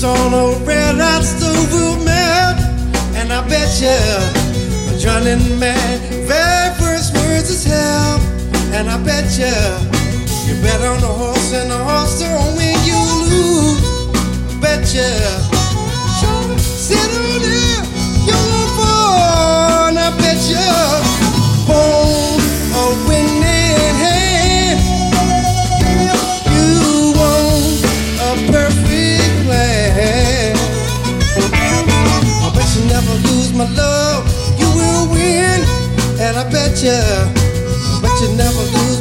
It's on a red hot stove we'll melt, and I bet you a drowning man very first words is help, and I bet you you bet on a horse and a and I bet you, but you never lose.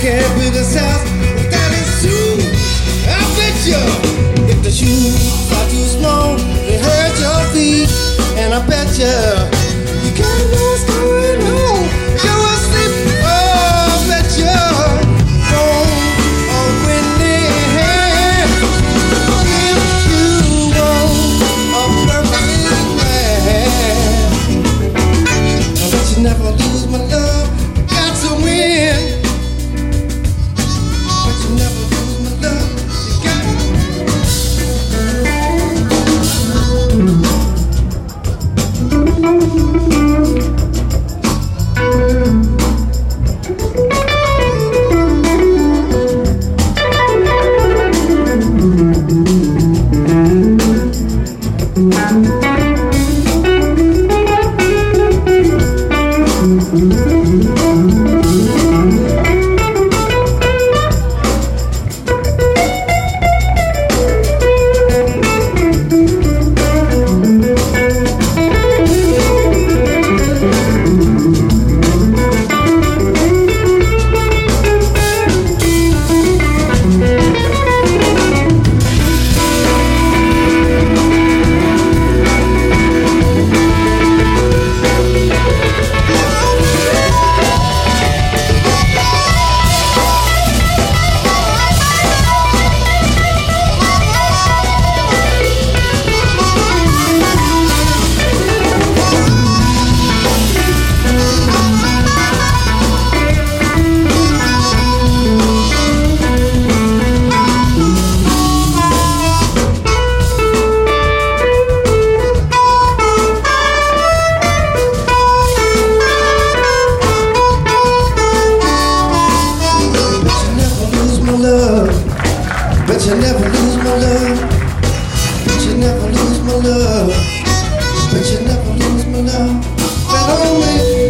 can't build the house without his shoes. I bet you, if the shoes are too small, they hurt your feet. And I bet you, you can't know what's going on. You. Oh, I bet you. Never leave. You never lose my love. But you never lose my love. But you never lose my love. But only